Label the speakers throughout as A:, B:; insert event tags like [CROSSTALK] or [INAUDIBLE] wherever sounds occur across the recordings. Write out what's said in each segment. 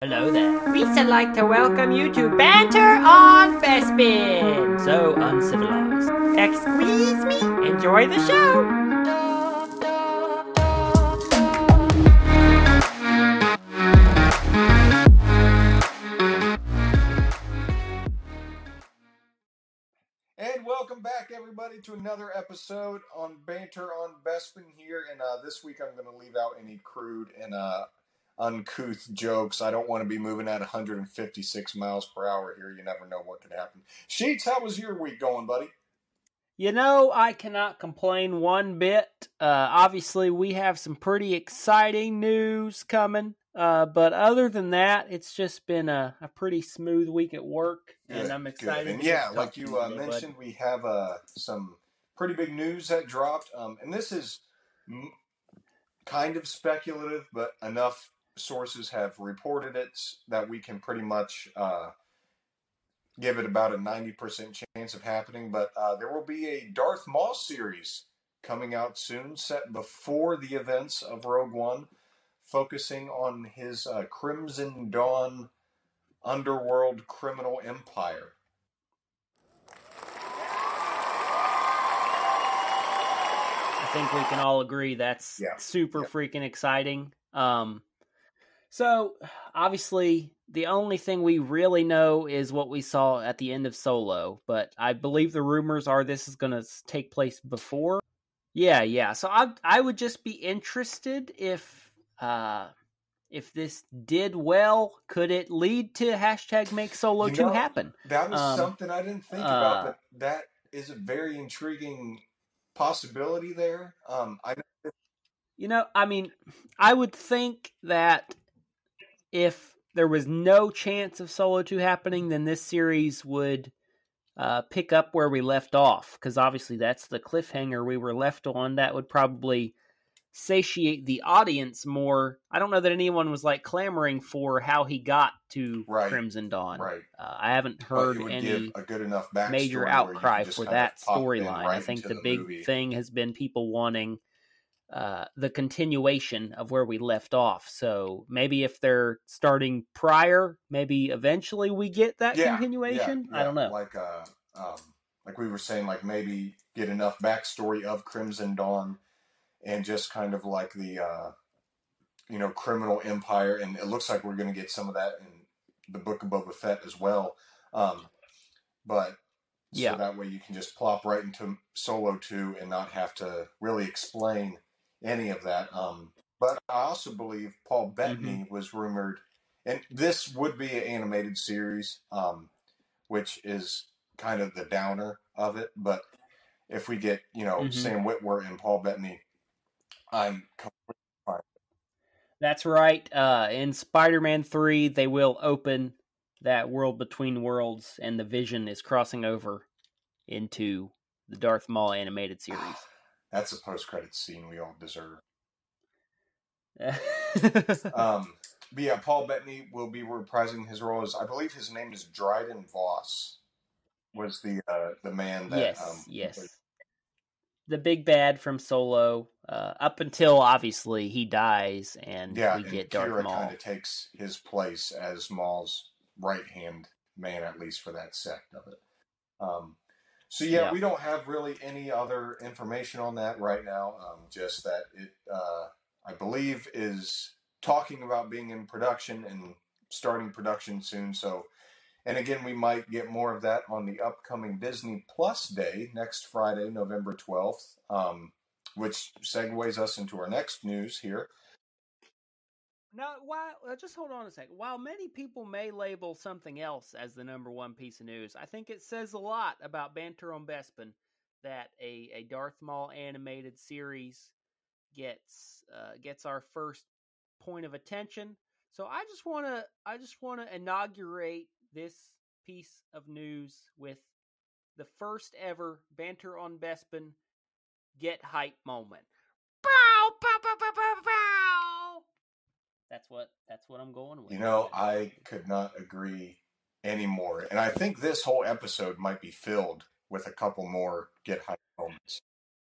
A: Hello there. We'd like to welcome you to Banter on Bespin. So uncivilized. Excuse me. Enjoy the show.
B: And welcome back, everybody, to another episode on Banter on Bespin here. And uh, this week I'm going to leave out any crude and uh, uncouth jokes. I don't want to be moving at 156 miles per hour here. You never know what could happen. Sheets, how was your week going, buddy?
A: You know, I cannot complain one bit. Uh, obviously, we have some pretty exciting news coming. Uh, but other than that, it's just been a, a pretty smooth week at work, and I'm excited.
B: And yeah, like you uh, mentioned, we have uh, some pretty big news that dropped. Um, and this is m- kind of speculative, but enough sources have reported it that we can pretty much uh, give it about a 90% chance of happening. But uh, there will be a Darth Maul series coming out soon, set before the events of Rogue One, focusing on his uh, Crimson Dawn underworld criminal empire.
A: I think we can all agree that's
B: Yeah.
A: super
B: Yep.
A: freaking exciting. Um, so obviously, the only thing we really know is what we saw at the end of Solo, but I believe the rumors are this is going to take place before. Yeah, yeah. So I I would just be interested if uh if this did well, could it lead to hashtag make Solo
B: You
A: two happen?
B: That was
A: Um,
B: something I didn't think
A: uh,
B: about, but that is a very intriguing possibility there. Um, I
A: You know, I mean, I would think that if there was no chance of Solo 2 happening, then this series would uh, pick up where we left off. Because obviously, that's the cliffhanger we were left on. That would probably satiate the audience more. I don't know that anyone was like clamoring for how he got to
B: Right.
A: Crimson Dawn.
B: right,
A: Uh, I haven't heard any
B: a good enough
A: major
B: where you could
A: outcry for that storyline. I think the big
B: movie.
A: thing has been people wanting uh, the continuation of where we left off. So maybe if they're starting prior, maybe eventually we get that
B: Yeah,
A: continuation.
B: yeah,
A: I don't know.
B: Like uh, um, like we were saying, like maybe get enough backstory of Crimson Dawn, and just kind of like the uh, you know criminal empire, and it looks like we're going to get some of that in the Book of Boba Fett as well. Um, but
A: Yeah.
B: that way you can just plop right into Solo two and not have to really explain any of that. Um, but I also believe Paul Bettany
A: Mm-hmm.
B: was rumored, and this would be an animated series, um, which is kind of the downer of it. But if we get you know
A: Mhm.
B: Sam Witwer and Paul Bettany, I'm completely fine.
A: That's right. Uh, in Spider Man 3, they will open that world between worlds, and the vision is crossing over into the Darth Maul animated series.
B: That's a post credit scene we all deserve. [LAUGHS] Um, but yeah, Paul Bettany will be reprising his role as I believe his name is Dryden Voss. Was the uh, the man that
A: yes,
B: um,
A: yes. The big bad from Solo, uh, up until obviously he dies and
B: yeah,
A: we
B: and
A: get Darth
B: Qi'ra
A: Maul.
B: kind of takes his place as Maul's right hand man, at least for that sect of it. Um, so yeah,
A: Yeah.
B: we don't have really any other information on that right now. Um, just that it, uh, I believe, is talking about being in production and starting production soon. So, and again, we might get more of that on the upcoming Disney Plus Day next Friday, November twelfth. Um, which segues us into our next news here.
A: Now, while uh, just hold on a second. While many people may label something else as the number one piece of news, I think it says a lot about Banter on Bespin that a, a Darth Maul animated series gets uh, gets our first point of attention. So I just want to I just want to inaugurate this piece of news with the first ever Banter on Bespin get hype moment. That's what that's what I'm going with.
B: You know, I could not agree anymore. And I think this whole episode might be filled with a couple more get hype moments.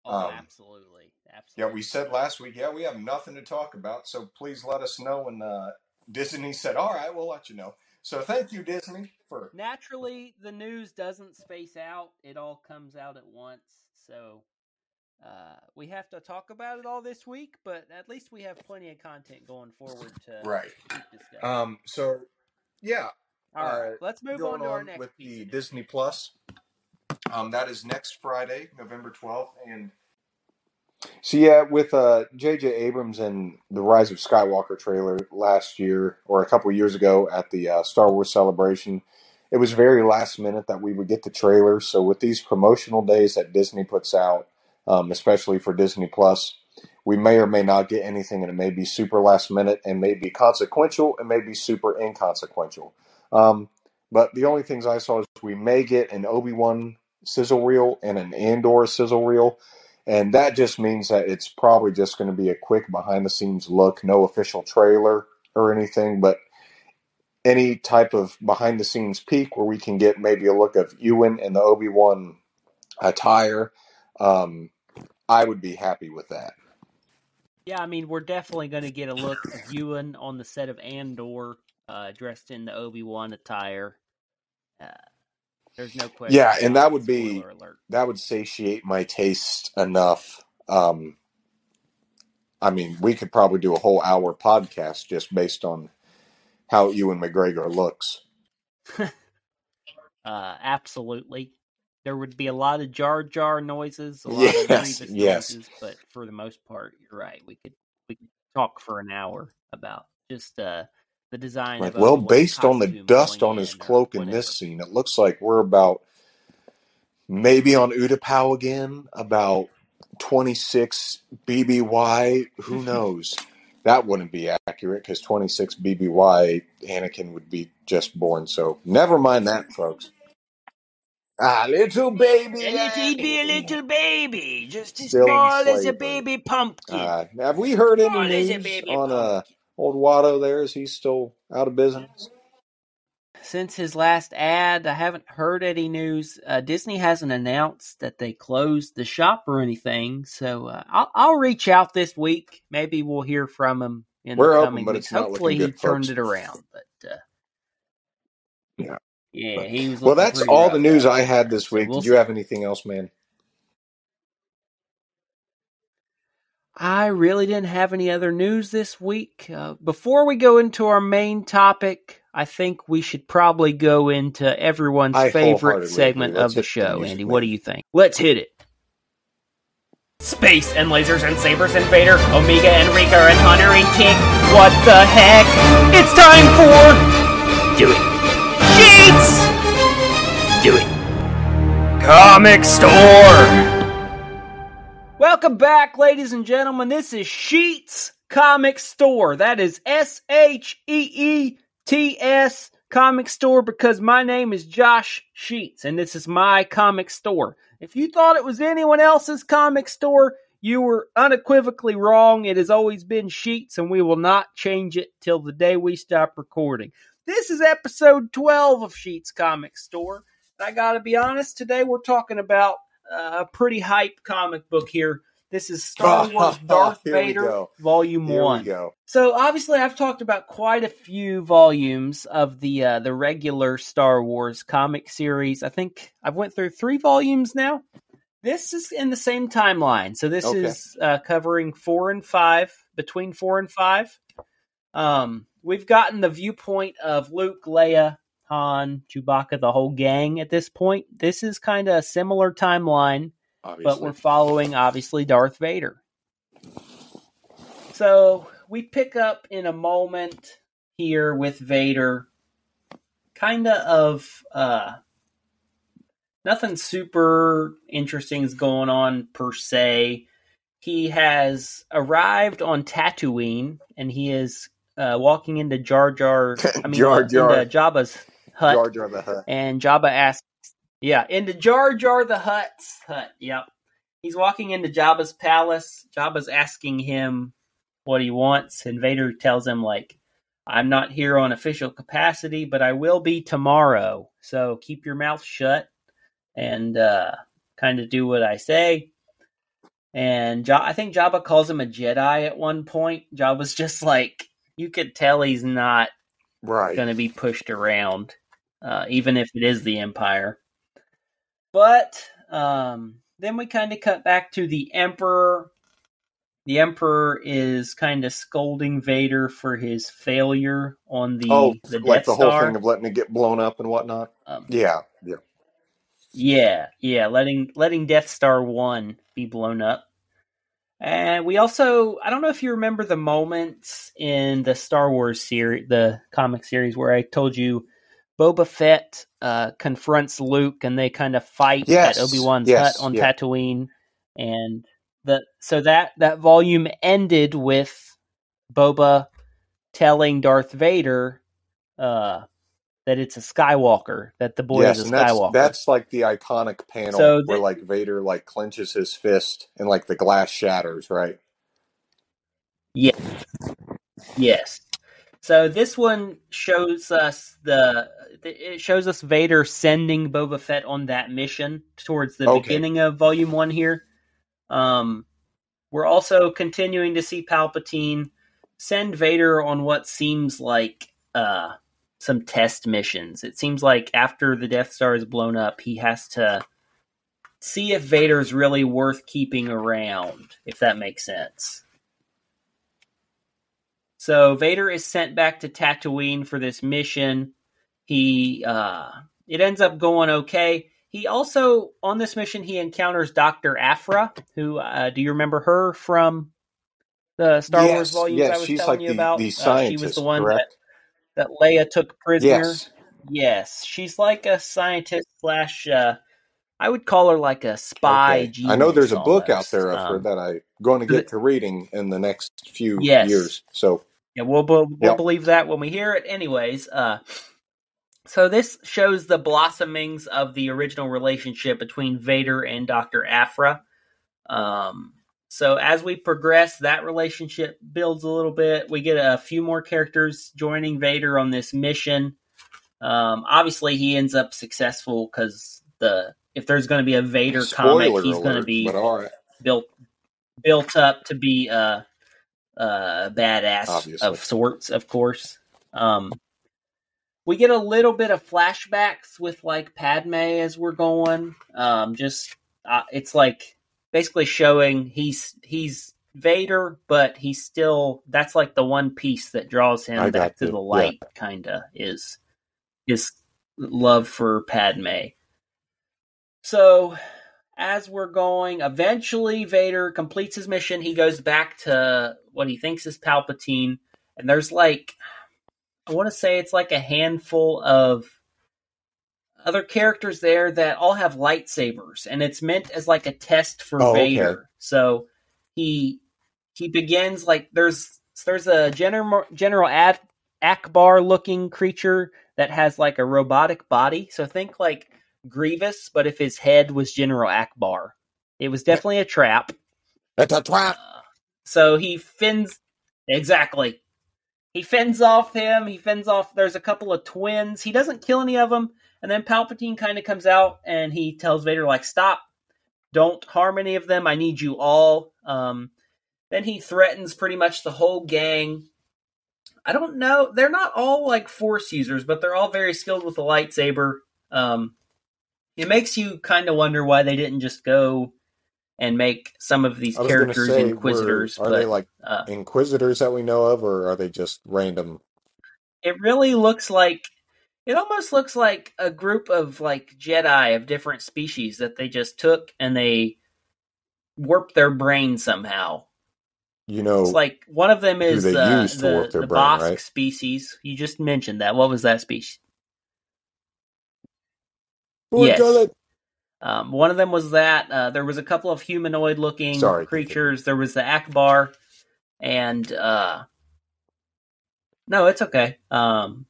A: Oh,
B: um,
A: absolutely,
B: Yeah, we said last week, yeah, we have nothing to talk about, so please let us know And uh, Disney said, "All right, we'll let you know." So thank you, Disney, for
A: Naturally, the news doesn't space out; it all comes out at once. So uh, we have to talk about it all this week, but at least we have plenty of content going forward to
B: right. Um, so yeah,
A: all right,
B: uh,
A: let's move on to our
B: on
A: next
B: with the. Disney Plus. Um, that is next Friday, November twelfth, and so yeah, with uh, J.J. Abrams and the Rise of Skywalker trailer last year or a couple years ago at the uh, Star Wars Celebration, it was very last minute that we would get the trailer. So with these promotional days that Disney puts out, um, especially for Disney Plus, we may or may not get anything, and it may be super last minute, and may be consequential, and may be super inconsequential. Um, but the only things I saw is we may get an Obi Wan sizzle reel and an Andor sizzle reel. And that just means that it's probably just going to be a quick behind the scenes look, no official trailer or anything, but any type of behind the scenes peek where we can get maybe a look of Ewan and the Obi Wan attire. Um, I would be happy with that.
A: Yeah, I mean, we're definitely going to get a look of Ewan on the set of Andor, uh, dressed in the Obi Wan attire. Uh, there's no question.
B: Yeah, and that would be
A: alert.
B: that would satiate my taste enough. Um, I mean, we could probably do a whole hour podcast just based on how Ewan McGregor looks. [LAUGHS]
A: Uh, absolutely. There would be a lot of Jar Jar noises, a [LAUGHS] lot
B: Yes,
A: of Grievous
B: yes.
A: noises, but for the most part, you're right. We could we could talk for an hour about just uh, the design. Of
B: well, based on the dust on his cloak in this scene, it looks like we're about maybe on Utapau again, about 26 BBY. Who [LAUGHS] knows? That wouldn't be accurate because 26 BBY, Anakin would be just born. So never mind that, folks. Ah, little baby.
A: And it, he'd be a little baby, just as
B: Still
A: small as a baby pumpkin.
B: Uh, have we heard any
A: small as a
B: news
A: baby
B: on uh,
A: pumpkin.
B: old Watto there? Is he still out of business?
A: Since his last ad, I haven't heard any news. Uh, Disney hasn't announced that they closed the shop or anything, so uh, I'll, I'll reach out this week. Maybe we'll hear from him in
B: We're
A: the
B: open,
A: coming
B: but
A: weeks.
B: it's not
A: Hopefully,
B: looking
A: he
B: good,
A: turned
B: folks.
A: it around. But uh,
B: Yeah.
A: Yeah,
B: But,
A: he was.
B: well, that's all the news
A: out
B: I had
A: there.
B: this
A: So
B: week.
A: we'll
B: Did you
A: see.
B: have anything else, man?
A: I really didn't have any other news this week. Uh, before we go into our main topic, I think we should probably go into everyone's
B: I
A: favorite segment of the
B: hit the
A: show.
B: music,
A: Andy, what do you think? Let's hit it. Space and lasers and sabers and Vader, Omega and Wrecker and Hunter and King. What the heck? It's time for Do It. Sheets! Do It. Comic Store! Welcome back, ladies and gentlemen. This is Sheets Comic Store. That is S H E E T S Comic Store because my name is Josh Sheets and this is my comic store. If you thought it was anyone else's comic store, you were unequivocally wrong. It has always been Sheets and we will not change it till the day we stop recording. This is episode 12 of Sheets Comic Store. And I gotta be honest, today we're talking about uh, a pretty hype comic book here. This is Star [LAUGHS] Wars Darth Vader. Volume
B: Here
A: 1.
B: we go.
A: So obviously, I've talked about quite a few volumes of the uh, the regular Star Wars comic series. I think I've went through three volumes now. This is in the same timeline, so this
B: Okay.
A: is uh, covering four and five, between four and five. Um, we've gotten the viewpoint of Luke, Leia, Han, Chewbacca, the whole gang at this point. This is kind of a similar timeline but we're following obviously Darth Vader. So we pick up in a moment here with Vader, kind of of uh, nothing super interesting is going on per se. He has arrived on Tatooine, and he is uh, walking into Jar Jar. [LAUGHS] I mean,
B: Jar Jar.
A: into Jabba's hut,
B: Jar Jar the Hutt.
A: and Jabba asks, yeah, into Jar Jar the Hutt's hut. Yep. He's walking into Jabba's palace. Jabba's asking him what he wants, and Vader tells him, like, I'm not here on official capacity, but I will be tomorrow. So keep your mouth shut and uh, kind of do what I say. And ja- I think Jabba calls him a Jedi at one point. Jabba's just like, you could tell he's not
C: right.
A: going to be pushed around, uh, even if it is the Empire. But um, then we kind of cut back to the Emperor. The Emperor is kind of scolding Vader for his failure on the Death Star.
C: oh,
A: the
C: like
A: Death
C: the whole
A: Star.
C: thing of letting it get blown up and whatnot.
A: Um,
C: Yeah, yeah.
A: Yeah, yeah, letting letting Death Star one be blown up. And we also I don't know if you remember the moments in the Star Wars series the comic series where I told you Boba Fett uh, confronts Luke and they kind of fight
C: Yes,
A: at Obi Wan's
C: yes,
A: hut on
C: yeah.
A: Tatooine. And the so that that volume ended with Boba telling Darth Vader uh, that it's a Skywalker, that the boy
C: yes,
A: is a
C: that's
A: Skywalker.
C: that's like the iconic panel
A: So
C: where like Vader like clenches his fist and like the glass shatters, right?
A: Yes. Yes. So this one shows us the it shows us Vader sending Boba Fett on that mission towards the
C: Okay.
A: beginning of Volume One here. Um, we're also continuing to see Palpatine send Vader on what seems like uh, some test missions. It seems like after the Death Star is blown up, he has to see if Vader's really worth keeping around, if that makes sense. So Vader is sent back to Tatooine for this mission. He uh it ends up going okay. He also on this mission he encounters Dr. Aphra, who uh do you remember her from the Star Wars
C: yes,
A: volumes
C: yes,
A: I was telling
C: like
A: you
C: the,
A: about?
C: the
A: Uh, she was the one
C: correct?
A: that Leia took prisoner.
C: Yes.
A: Yes, she's like a scientist slash uh I would call her like a spy
C: Okay.
A: genius.
C: I know there's a book out there of her
A: Um,
C: that I'm going to get to reading in the next few
A: Yes.
C: years. So,
A: Yeah, we'll we'll, we'll
C: Yep.
A: believe that when we hear it. Anyways, uh, so this shows the blossomings of the original relationship between Vader and Doctor Aphra. Um, so as we progress, that relationship builds a little bit. We get a few more characters joining Vader on this mission. Um, obviously, he ends up successful because the if there's going to be a Vader comic, he's going to be
C: right.
A: built built up to be a, a badass
C: Obviously.
A: of sorts, of course. Um, we get a little bit of flashbacks with like Padme as we're going. Um, just uh, it's like basically showing he's he's Vader, but he's still that's like the one piece that draws him
C: I
A: back to the
C: Yeah.
A: light. Kinda is his love for Padme. So as we're going, eventually Vader completes his mission. He goes back to what he thinks is Palpatine, and there's like I want to say it's like a handful of other characters there that all have lightsabers, and it's meant as like a test for
C: Oh, okay.
A: Vader. So he he begins like there's there's a general General Ad, Ackbar looking creature that has like a robotic body. So think like Grievous, but if his head was General Ackbar, it was definitely a trap.
C: It's a trap.
A: Uh, so he fins exactly. He fends off him. He fends off. There's a couple of twins. He doesn't kill any of them, and then Palpatine kind of comes out and he tells Vader like, "Stop! Don't harm any of them. I need you all." Um, then he threatens pretty much the whole gang. I don't know. They're not all like Force users, but they're all very skilled with the lightsaber. Um, it makes you kind of wonder why they didn't just go and make some of these
C: I was going to
A: characters
C: say,
A: inquisitors.
C: are
A: but
C: they like
A: uh,
C: inquisitors that we know of, or are they just random?
A: it really looks like it almost looks like a group of like Jedi of different species that they just took and they warped their brain somehow.
C: You know,
A: It's like one of them is uh, the, the
C: brain,
A: Bosk
C: right?
A: species. You just mentioned that. What was that species? yes. Um, one of them was that. Uh, there was a couple of humanoid looking
C: Sorry,
A: creatures. There was the Ackbar, and uh, no, it's okay. Um,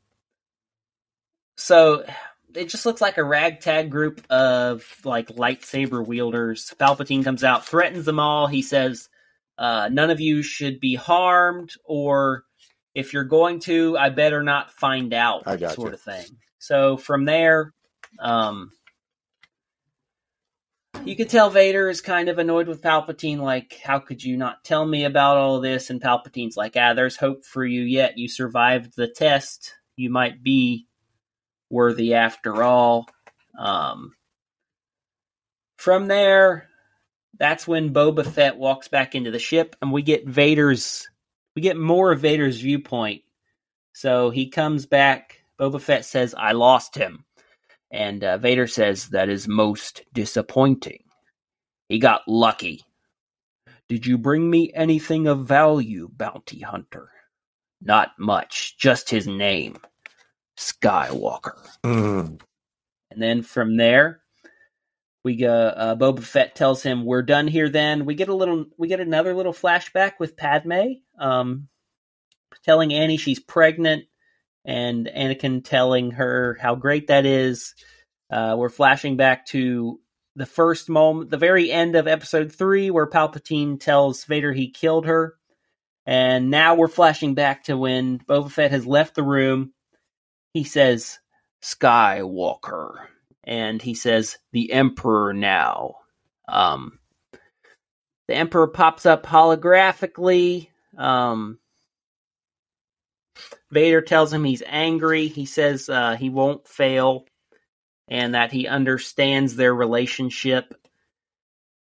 A: so it just looks like a ragtag group of like lightsaber wielders. Palpatine comes out, threatens them all. He says, uh, "None of you should be harmed, or if you're going to, I better not find out."
C: I got
A: sort
C: you.
A: of thing. So from there, um, you can tell Vader is kind of annoyed with Palpatine, like, how could you not tell me about all this? And Palpatine's like, ah, there's hope for you yet. You survived the test. You might be worthy after all. Um, from there, that's when Boba Fett walks back into the ship, and we get Vader's, we get more of Vader's viewpoint. So he comes back. Boba Fett says, I lost him. And uh, Vader says, That is most disappointing. He got lucky. Did you bring me anything of value, bounty hunter? Not much, just his name Skywalker.
B: Mm.
A: And then from there, we go. Uh, Boba Fett tells him, "We're done here." Then we get a little. We get another little flashback with Padme, um, telling Annie she's pregnant, and Anakin telling her how great that is. Uh, we're flashing back to the first moment, the very end of Episode Three, where Palpatine tells Vader he killed her, and now we're flashing back to when Boba Fett has left the room. He says, "Skywalker." and he says the emperor now. Um the emperor pops up holographically. Um vader tells him he's angry. He says uh, he won't fail and that he understands their relationship.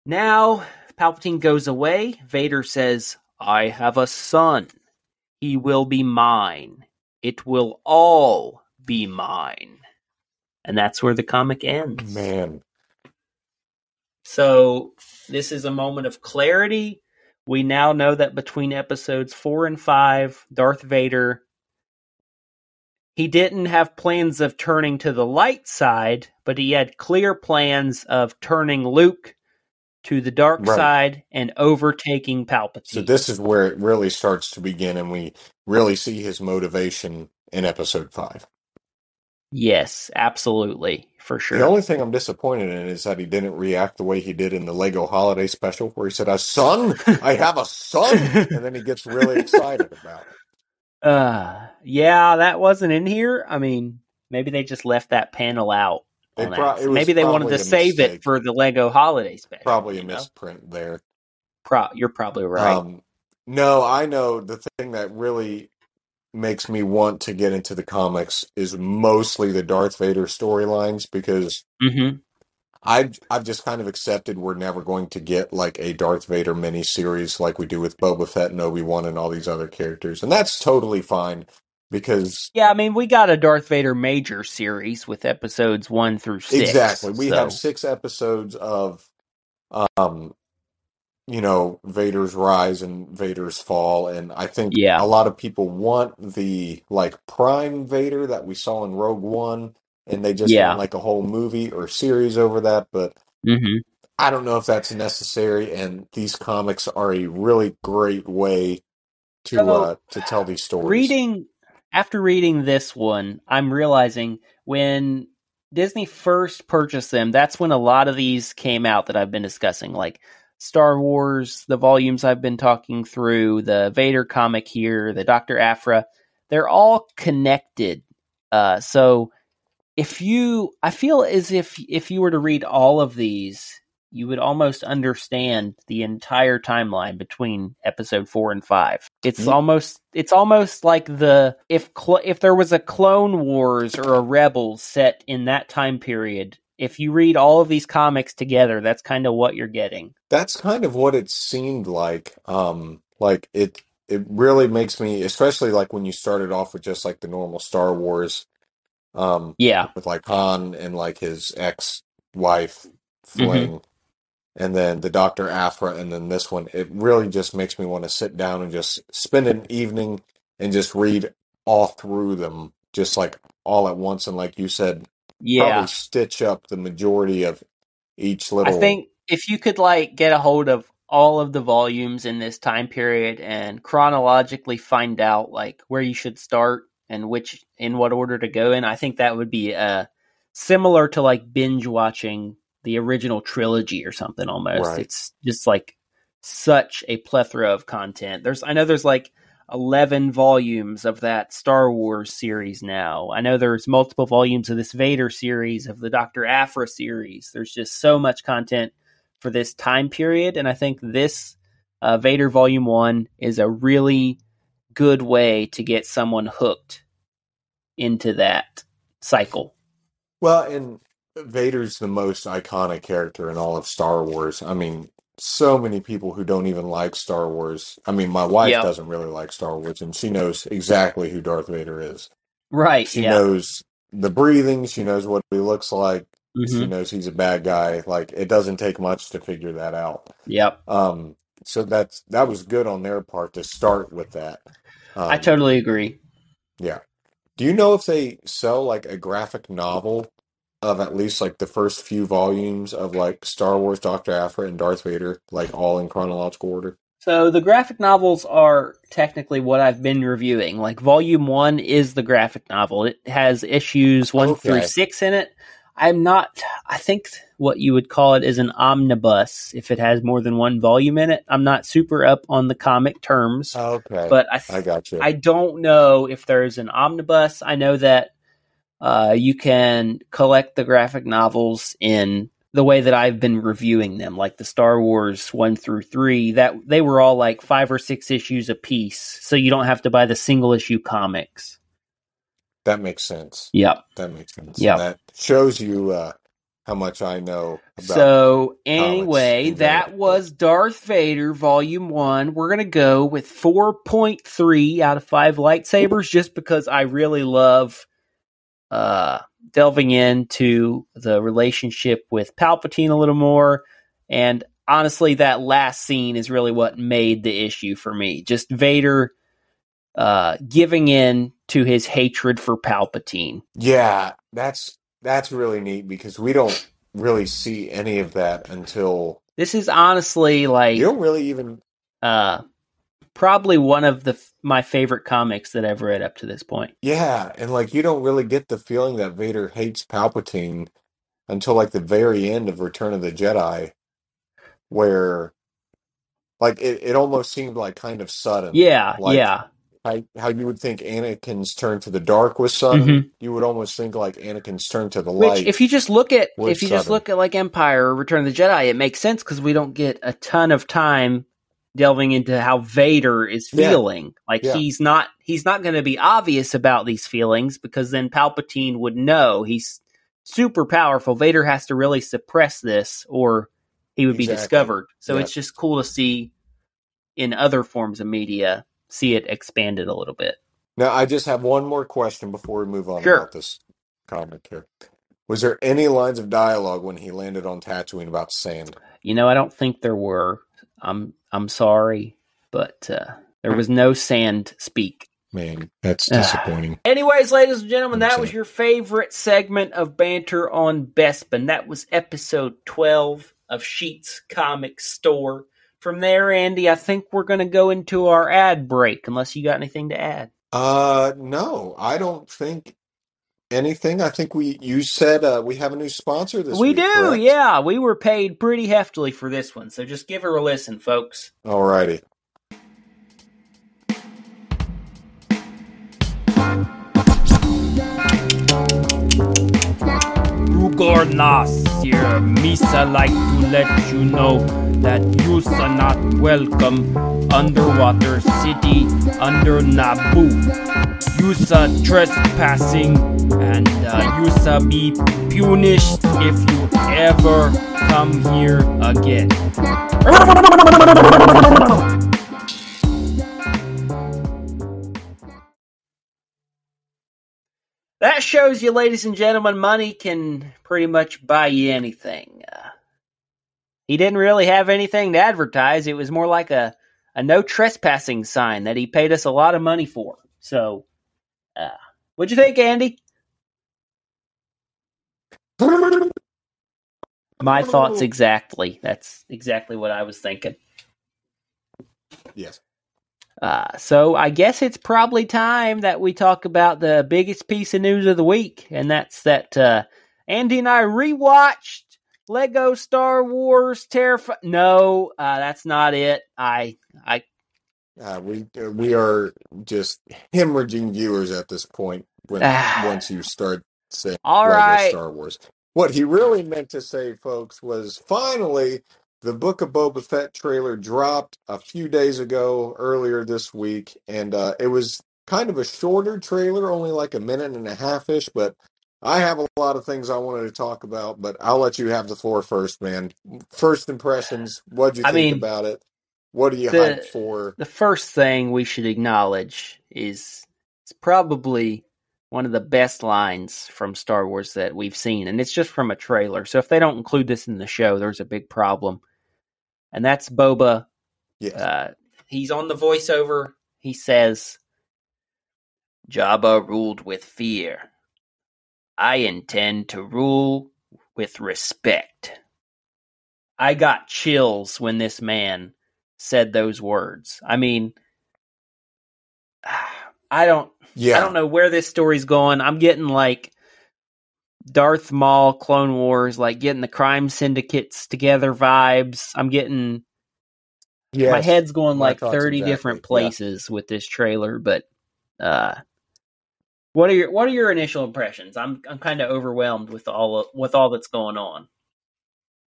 A: Now palpatine goes away. Vader says i have a son. He will be mine it will all be mine and that's where the comic ends.
B: Man.
A: So this is a moment of clarity. We now know that between episodes four and five, Darth Vader he didn't have plans of turning to the light side, but he had clear plans of turning Luke to the dark
B: Right.
A: side and overtaking Palpatine.
B: So this is where it really starts to begin, and we really see his motivation in episode five.
A: yes, absolutely, for sure.
B: The only thing I'm disappointed in is that he didn't react the way he did in the Lego Holiday Special, where he said, "A son, I have a son," and then he gets really excited about it. [LAUGHS]
A: uh, yeah, that wasn't in here. I mean, maybe they just left that panel out.
B: They pro- it was
A: maybe they wanted to save
B: mistake.
A: it for the Lego Holiday Special.
B: Probably a
A: know?
B: misprint there.
A: Pro- you're probably right.
B: Um, no, I know the thing that really makes me want to get into the comics is mostly the Darth Vader storylines because
A: hmm
B: I've I've just kind of accepted we're never going to get like a Darth Vader miniseries like we do with Boba Fett and Obi Wan and all these other characters, and that's totally fine because
A: Yeah, I mean, we got a Darth Vader major series with episodes one through six.
B: exactly we
A: so-
B: have six episodes of um you know Vader's rise and Vader's fall, and I think
A: Yeah.
B: a lot of people want the like Prime Vader that we saw in Rogue One, and they just
A: Yeah.
B: want like a whole movie or series over that, but.
A: Mhm.
B: I don't know if that's necessary, and these comics are a really great way to
A: So,
B: uh, to tell these stories.
A: Reading after reading this one, I'm realizing when Disney first purchased them, that's when a lot of these came out that I've been discussing, like Star Wars, the volumes I've been talking through, the Vader comic here, the Doctor Aphra. They're all connected. Uh, so if you, I feel as if if you were to read all of these, you would almost understand the entire timeline between episode four and five. It's
B: Ye-
A: almost it's almost like the if cl- if there was a Clone Wars or a Rebels set in that time period. If you read all of these comics together, that's kind of what you're getting.
B: That's kind of what it seemed like. Um, like it it really makes me, especially like when you started off with just like the normal Star Wars, um,
A: Yeah,
B: with like Han and like his ex-wife
A: Mm-hmm.
B: fling, and then the Doctor Aphra, and then this one. It really just makes me want to sit down and just spend an evening and just read all through them, just like all at once. And like you said,
A: yeah.
B: probably stitch up the majority of each little
A: I
B: little.
A: think if you could like get a hold of all of the volumes in this time period and chronologically find out like where you should start and which in what order to go in, I think that would be uh similar to like binge watching the original trilogy or something almost.
B: Right.
A: It's just like such a plethora of content. There's I know there's like 11 volumes of that Star Wars series now. I know there's multiple volumes of this Vader series, of the Dr. Aphra series. There's just so much content for this time period. And I think this uh, Vader Volume 1 is a really good way to get someone hooked into that cycle.
B: Well, and Vader's the most iconic character in all of Star Wars. I mean, so many people who don't even like Star Wars. I mean, my wife
A: Yep.
B: doesn't really like Star Wars, and she knows exactly who Darth Vader is.
A: Right.
B: She
A: yeah.
B: knows the breathing, she knows what he looks like, she
A: Mhm.
B: knows he's a bad guy. Like, it doesn't take much to figure that out.
A: Yep.
B: Um, so that's that was good on their part to start with that.
A: I
B: Um,
A: totally agree.
B: yeah. Do you know if they sell like a graphic novel of at least like the first few volumes of like Star Wars, Doctor Aphra, and Darth Vader, like all in chronological order?
A: So the graphic novels are technically what I've been reviewing. Like volume one is the graphic novel. It has issues one through six in it. I'm not. I think what you would call it is an omnibus if it has more than one volume in it. I'm not super up on the comic terms,
B: Okay,
A: but I th-
B: I got you.
A: I don't know if there's an omnibus. I know that uh, you can collect the graphic novels in the way that I've been reviewing them, like the Star Wars one through three. That they were all like five or six issues a piece, so you don't have to buy the single issue comics.
B: That makes sense.
A: Yep.
B: That makes sense.
A: Yeah.
B: That shows you uh, how much I know about.
A: So anyway, that was Darth Vader Volume One. We're gonna go with four point three out of five lightsabers, just because I really love uh, delving into the relationship with Palpatine a little more, and honestly, that last scene is really what made the issue for me. Just Vader uh, giving in to his hatred for Palpatine.
B: yeah, that's that's really neat because we don't really see any of that until
A: This is honestly like
B: you don't really even
A: uh probably one of the my favorite comics that I've read up to this point.
B: yeah, and like you don't really get the feeling that Vader hates Palpatine until like the very end of Return of the Jedi, where like it, it almost seemed like kind of sudden.
A: Yeah,
B: Like
A: yeah.
B: how, how you would think Anakin's turn to the dark was sudden, mm-hmm. you would almost think like Anakin's turn to the.
A: Which
B: light.
A: if you just look at
B: was
A: if you just
B: sudden.
A: look at like Empire or Return of the Jedi, it makes sense because we don't get a ton of time delving into how Vader is
B: Yeah.
A: feeling. Like
B: Yeah.
A: he's not he's not going to be obvious about these feelings because then Palpatine would know he's super powerful. Vader has to really suppress this or he would be discovered. So
B: Yeah.
A: it's just cool to see in other forms of media see it expanded a little bit.
B: Now, I just have one more question before we move on
A: Sure.
B: about this comic here. Was there any lines of dialogue when he landed on Tatooine about sand?
A: You know, I don't think there were. I'm I'm sorry, but uh, there was no sand speak.
B: Man, that's
A: Ah.
B: disappointing.
A: Anyways, ladies and gentlemen, that was your favorite segment of banter on Bespin. That was episode twelve of Sheets Comic Store. From there, Andy, I think we're going to go into our ad break, unless you got anything to add.
B: Uh, no, I don't think anything. I think we you said uh, we have a new sponsor this
A: we
B: week.
A: do,
B: correct?
A: yeah. We were paid pretty heftily for this one, so just give her a listen, folks.
B: Alrighty.
D: Rugor Nasir, Misa like to let you know that you are not welcome underwater city under Naboo. You are trespassing and uh, you are be punished if you ever come here again. [LAUGHS]
A: That shows you, ladies and gentlemen, money can pretty much buy you anything. Uh, he didn't really have anything to advertise. It was more like a, a no trespassing sign that he paid us a lot of money for. So, uh, what'd you think, Andy? My thoughts exactly. That's exactly what I was thinking.
B: Yes.
A: Uh, so I guess it's probably time that we talk about the biggest piece of news of the week, and that's that uh, Andy and I rewatched Lego Star Wars Terrify. No, uh, that's not it. I I
B: Uh, we uh, we are just hemorrhaging viewers at this point when once you start saying
A: All
B: Lego
A: right.
B: Star Wars. What he really meant to say, folks, was finally the Book of Boba Fett trailer dropped a few days ago, earlier this week, and uh, it was kind of a shorter trailer, only like a minute and a half ish. But I have a lot of things I wanted to talk about, but I'll let you have the floor first, man. First impressions. What'd you
A: I
B: think
A: mean,
B: about it? What are you
A: the
B: hyped for?
A: the first thing we should acknowledge is it's probably one of the best lines from Star Wars that we've seen, and it's just from a trailer. So if they don't include this in the show, there's a big problem. And that's Boba.
B: Yes.
A: Uh, he's on the voiceover. He says, "Jabba ruled with fear. I intend to rule with respect." I got chills when this man said those words. I mean, [SIGHS] I don't
B: yeah.
A: I don't know where this story's going. I'm getting like Darth Maul, Clone Wars, like getting the crime syndicates together vibes. I'm getting
B: Yes.
A: my head's going
B: my
A: like 30
B: exactly.
A: different
B: Yeah.
A: places with this trailer, but uh what are your what are your initial impressions? I'm I'm kind of overwhelmed with all of, with all that's going on.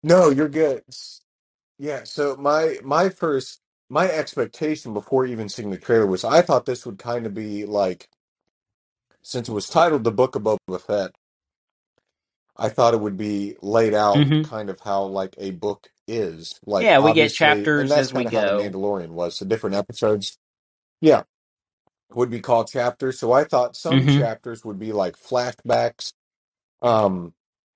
B: No, you're good. S- Yeah. So my my first my expectation before even seeing the trailer was I thought this would kind of be like since it was titled The Book of Boba Fett, I thought it would be laid out
A: Mhm.
B: kind of how like a book is. Like
A: Yeah, we get
B: obviously, and
A: chapters
B: that's
A: as we
B: kind of how The
A: go.
B: Mandalorian was. The different episodes, yeah, would be called chapters. So I thought some
A: Mhm.
B: chapters would be like flashbacks. Um,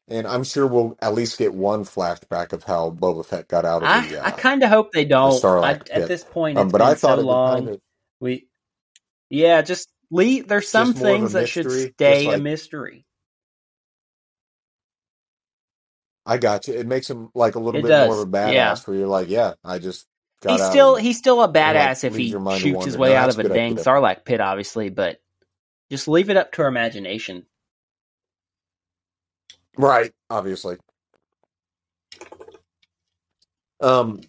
B: and I'm sure we'll at least get one flashback of how Boba Fett got out of
A: I
B: the
A: I
B: uh,
A: kind of hope they
B: the
A: don't. I,
B: Sarlacc
A: at
B: pit.
A: this point,
B: Um,
A: it's
B: but
A: been
B: I thought
A: so
B: it would kind
A: long.
B: of
A: We yeah, just leave. There's some
B: just more of a
A: things that should
B: mystery, just
A: stay a
B: like
A: mystery.
B: I got you. It makes him like a little
A: It
B: bit more of a badass,
A: Yeah.
B: where you're like, yeah, I just got
A: He's
B: out
A: still
B: and
A: he's still a
B: and like
A: badass if
B: leaves
A: he
B: your mind to
A: shoots his
B: wander.
A: way
B: No,
A: out
B: that's
A: of
B: a
A: a
B: good
A: dang
B: idea.
A: sarlacc pit, obviously, but just leave it up to our imagination.
B: Right, obviously. Um,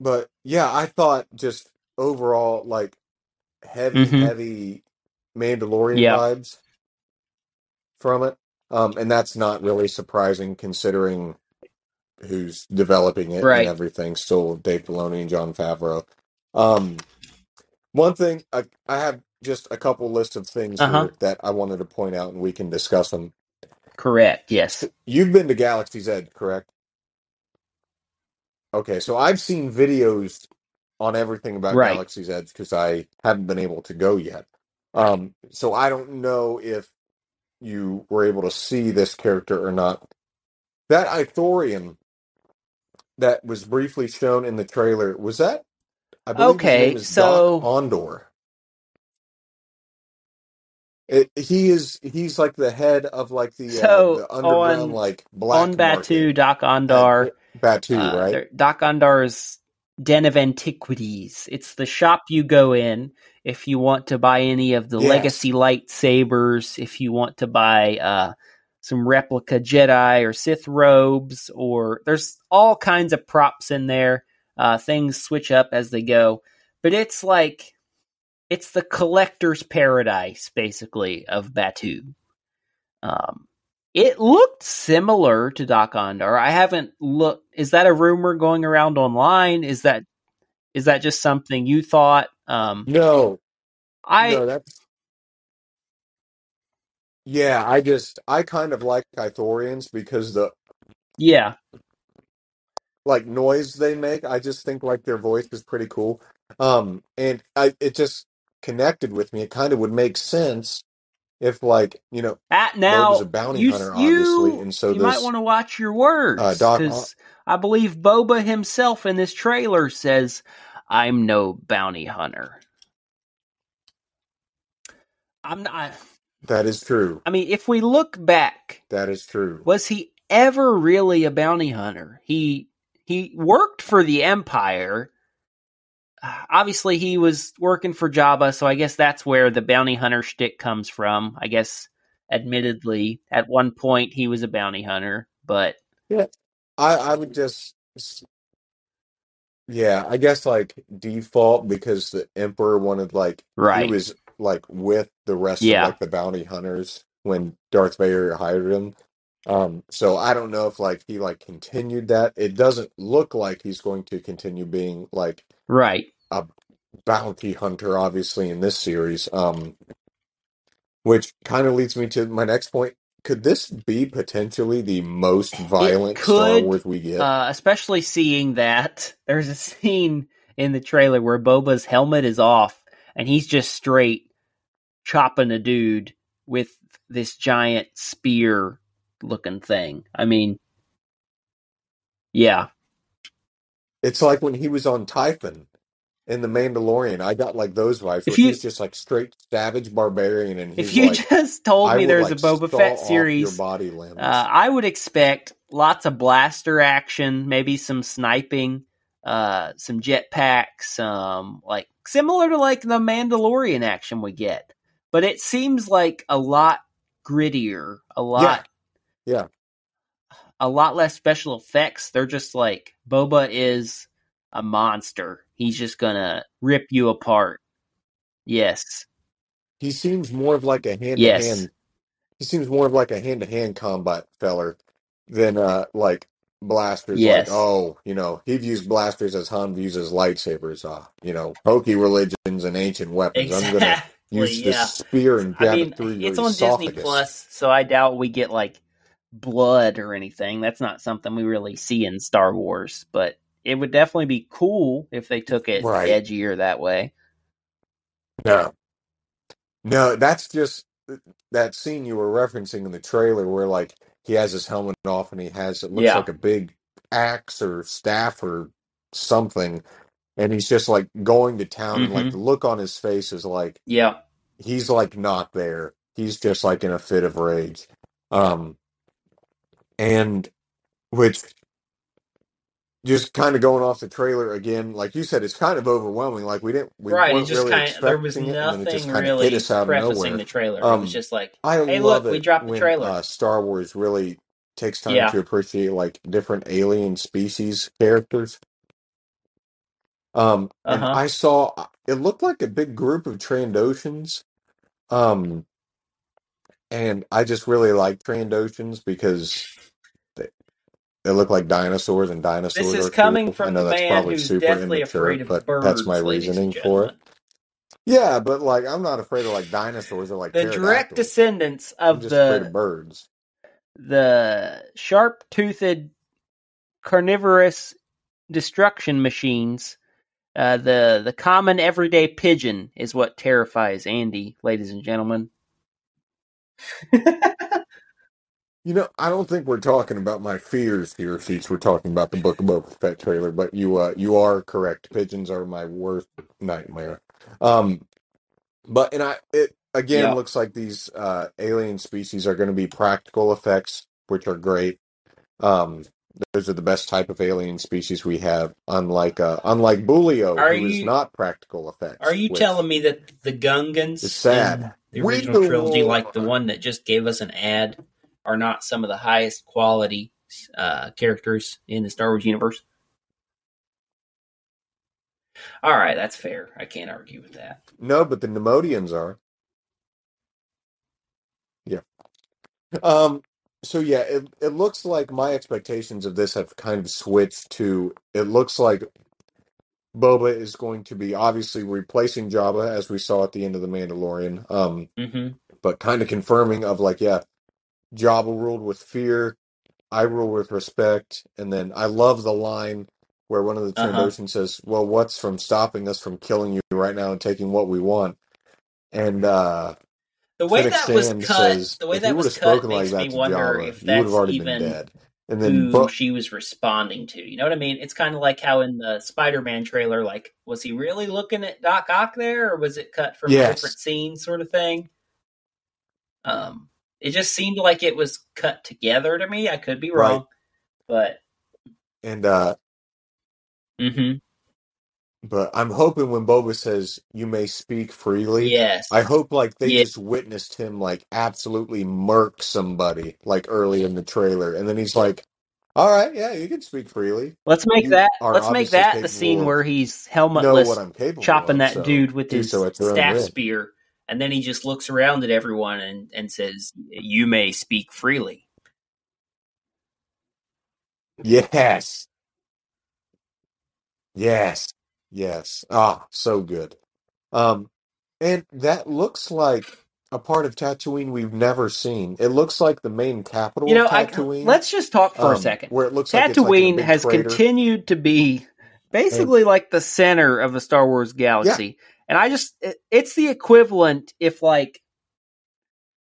B: but yeah, I thought just overall like heavy,
A: Mm-hmm.
B: heavy Mandalorian
A: Yeah.
B: vibes from it. Um, and that's not really surprising considering who's developing it and
A: Right.
B: everything. Still Dave Filoni and Jon Favreau. Um, one thing I, I have just a couple lists of things
A: Uh huh.
B: here that I wanted to point out, and we can discuss them.
A: Correct. Yes.
B: You've been to Galaxy's Edge, correct? Okay, so I've seen videos on everything about
A: Right.
B: Galaxy's Edge because I haven't been able to go yet. Um, so I don't know if you were able to see this character or not. That Ithorian that was briefly shown in the trailer was that? I believe his name
A: Okay.
B: is Doc
A: So
B: Ondar. It, he is he's like the head of like the uh,
A: so
B: the underground
A: on
B: like
A: on
B: black
A: Batuu,
B: market
A: Doc
B: at
A: Ondar,
B: Batuu,
A: uh,
B: right?
A: there- Doc Ondar's Den of Antiquities. It's the shop you go in if you want to buy any of the
B: Yes.
A: legacy lightsabers, if you want to buy uh, some replica Jedi or Sith robes, or there's all kinds of props in there. Uh, things switch up as they go, but it's like it's the collector's paradise, basically, of Batuu. Um, it looked similar to Doc Ondar. I haven't looked. Is that a rumor going around online? Is that is that just something you thought? Um,
B: No,
A: I
B: no, that's yeah. I just I kind of like Ithorians because the
A: yeah.
B: like noise they make. I just think like their voice is pretty cool. Um, and I it just connected with me. It kind of would make sense if like you know
A: At
B: Boba's a bounty
A: you
B: hunter, obviously,
A: you
B: and so
A: you might want to watch your
B: uh,
A: words
B: Doc.
A: because I believe Boba himself in this trailer says, "I'm no bounty hunter." I'm not.
B: That is true.
A: I mean, if we look back,
B: That is true.
A: was he ever really a bounty hunter? He he worked for the Empire. Obviously, he was working for Jabba, so I guess that's where the bounty hunter shtick comes from. I guess, admittedly, at one point he was a bounty hunter, but
B: Yeah, I I would just Yeah, I guess like default because the Emperor wanted like
A: right.
B: he was like with the rest of like the bounty hunters when Darth Vader hired him. Um, so I don't know if like he like continued that. It doesn't look like he's going to continue being like
A: Right.
B: a bounty hunter, obviously, in this series. Um, which kind of leads me to my next point. Could this be potentially the most
A: It
B: violent Star
A: could,
B: Wars we get?
A: uh, especially seeing that [LAUGHS] there's a scene in the trailer where Boba's helmet is off and he's just straight chopping a dude with this giant spear looking thing. I mean, yeah.
B: It's like when he was on Tython in The Mandalorian. I got like those vibes
A: If
B: where
A: you
B: he's just like straight savage barbarian and
A: if
B: he's
A: you [LAUGHS]
B: like,
A: just told
B: I
A: me
B: would
A: there's a
B: like
A: Boba
B: saw
A: Fett
B: off your
A: series,
B: body limbs.
A: uh, I would expect lots of blaster action, maybe some sniping, uh, some jetpacks, some like similar to like the Mandalorian action we get. But it seems like a lot grittier, a lot
B: yeah.
A: A lot less special effects. They're just like Boba is a monster. He's just gonna rip you apart. Yes.
B: He seems more of like a hand to
A: Yes.
B: hand. He seems more of like a hand to hand combat feller than uh like blasters. Like,
A: Yes.
B: oh, you know, he views blasters as Han views his lightsabers. Uh, you know, pokey religions and ancient weapons. I'm gonna
A: Exactly.
B: use this
A: Yeah.
B: spear and
A: I
B: jab
A: mean,
B: it through your
A: it's on Disney
B: esophagus.
A: Plus, so I doubt we get like blood or anything. That's not something we really see in Star Wars, but it would definitely be cool if they took it
B: Right.
A: edgier that way.
B: No. No, that's just that scene you were referencing in the trailer where like he has his helmet off and he has it looks
A: Yeah.
B: like a big axe or staff or something and he's just like going to town and like
A: Mhm.
B: the look on his face is like
A: Yeah.
B: he's like not there. He's just like in a fit of rage. Um and which just kind of going off the trailer again, like you said, it's kind of overwhelming. Like we didn't, we
A: Right. It
B: weren't
A: just
B: really
A: kind of there was
B: expecting it, and then it just
A: nothing
B: kind of hit
A: really
B: us out of
A: prefacing
B: nowhere.
A: the trailer. it was
B: Um,
A: just like,
B: I
A: hey,
B: love
A: look, we
B: it
A: dropped the
B: when
A: trailer.
B: uh, Star Wars really takes time
A: Yeah.
B: to appreciate like different alien species characters. Um,
A: Uh
B: and
A: huh.
B: I saw it looked like a big group of Trandoshans. Um, and I just really like Trandoshans because they look like dinosaurs, and dinosaurs
A: This
B: dinosaurs
A: is
B: are
A: coming
B: cool. I
A: from
B: know
A: the
B: that's
A: man
B: probably
A: who's
B: super
A: deathly
B: immature,
A: afraid of
B: but that's my
A: birds, ladies and
B: reasoning for it.
A: gentlemen.
B: Yeah, but like I'm not afraid of like dinosaurs or like
A: The direct
B: pterodactyls.
A: descendants
B: I'm
A: of
B: just afraid of
A: the
B: birds.
A: the sharp-toothed carnivorous destruction machines. Uh, the the common everyday pigeon is what terrifies Andy, ladies and gentlemen. [LAUGHS]
B: You know, I don't think we're talking about my fears here, Sheets. We're talking about the Book of Boba Fett trailer, but you uh you are correct. Pigeons are my worst nightmare. Um but and I it again
A: Yep.
B: looks like these uh alien species are going to be practical effects, which are great. Um those are the best type of alien species we have, unlike uh unlike Bulio,
A: Are
B: who is
A: you
B: not practical effects,
A: are you
B: which
A: telling me that the
B: is
A: Gungans in
B: sad.
A: the
B: We
A: original trilogy, like the one that just gave us an ad, are not some of the highest quality uh, characters in the Star Wars universe? All right, that's fair. I can't argue with that.
B: No, but the Neimoidians are. Yeah. Um, so yeah, it it looks like my expectations of this have kind of switched to it looks like Boba is going to be obviously replacing Jabba as we saw at the end of The Mandalorian. Um,
A: hmm
B: but kind of confirming of like, yeah, Jabba ruled with fear, I rule with respect, and then I love the line where one of the
A: Uh huh.
B: Trandoshan says, "Well, what's from stopping us from killing you right now and taking what we want?" And uh
A: The way that was cut,
B: says,
A: the way
B: if you
A: that
B: would
A: was
B: have
A: cut
B: spoken like
A: makes me
B: to
A: wonder
B: Jabba,
A: if
B: you would have
A: that's
B: already been
A: even
B: dead. And then,
A: who
B: but
A: she was responding to. You know what I mean? It's kind of like how in the Spider-Man trailer, like, was he really looking at Doc Ock there, or was it cut from a different scene, sort of thing? Um, it just seemed like it was cut together to me. I could be
B: right.
A: wrong, but
B: And uh
A: hmm
B: but I'm hoping when Boba says you may speak freely,
A: yes,
B: I hope like they
A: yeah,
B: just witnessed him like absolutely murk somebody like early in the trailer, and then he's like, All right, yeah, you can speak freely.
A: Let's make
B: You
A: that.
B: are
A: Let's make
B: obviously
A: that the scene
B: capable
A: where he's
B: know what
A: helmetless,
B: I'm capable
A: chopping
B: of,
A: that
B: so
A: dude with
B: do
A: his
B: so at your own
A: staff
B: risk.
A: spear, and then he just looks around at everyone and, and says, "You may speak freely."
B: Yes, yes, yes. Ah, so good. Um, and that looks like a part of Tatooine we've never seen. It looks like the main capital
A: You know,
B: of
A: I
B: Tatooine,
A: let's just talk for a
B: um,
A: second.
B: where it looks like it's like in a
A: Tatooine
B: big
A: has
B: crater.
A: continued to be basically like the center of the Star Wars galaxy, and I just it- it's the equivalent if like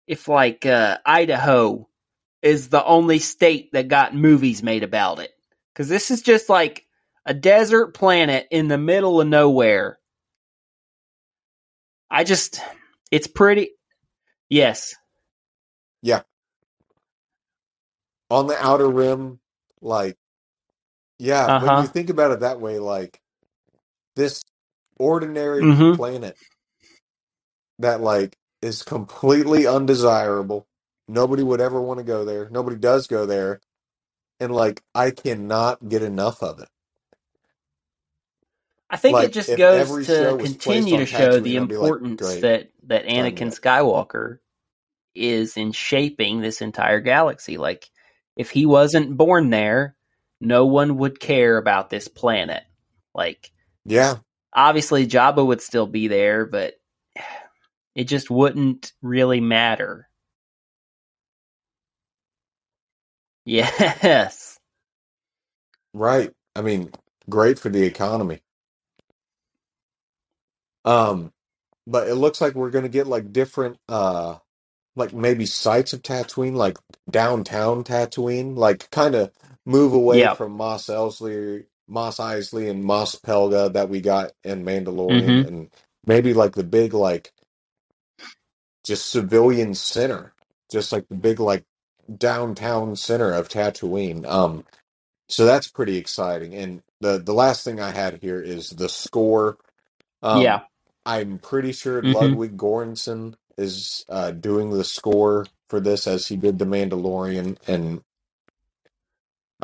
A: if like uh, Idaho is the only state that got movies made about it because this is just like a desert planet in the middle of nowhere. I just it's pretty yes Yeah.
B: on the outer rim, like, yeah,
A: uh
B: when you think about it that way, like this ordinary
A: mm-hmm
B: planet that like is completely undesirable. Nobody would ever want to go there. Nobody does go there. And like I cannot get enough of it.
A: I think it
B: Like
A: just
B: if
A: goes
B: every
A: to
B: show was placed
A: continue
B: on
A: to show the
B: Tatooine, I'd be like,
A: importance
B: great,
A: that that
B: sign me
A: Anakin
B: up.
A: Skywalker is in shaping this entire galaxy. Like if he wasn't born there, no one would care about this planet. Like
B: Yeah,
A: obviously Jabba would still be there, but it just wouldn't really matter. Yes.
B: right. I mean, great for the economy. Um, but it looks like we're gonna get like different uh like maybe sites of Tatooine, like downtown Tatooine, like kind of move away
A: Yep.
B: from Mos Eisley, Mos Eisley, and Mos Pelgo that we got in Mandalorian,
A: Mhm.
B: and maybe like the big like just civilian center, just like the big like downtown center of Tatooine. Um, so that's pretty exciting. And the the last thing I had here is the score. Um,
A: Yeah.
B: I'm pretty sure
A: Mhm.
B: Ludwig Göransson is uh, doing the score for this as he did The Mandalorian, and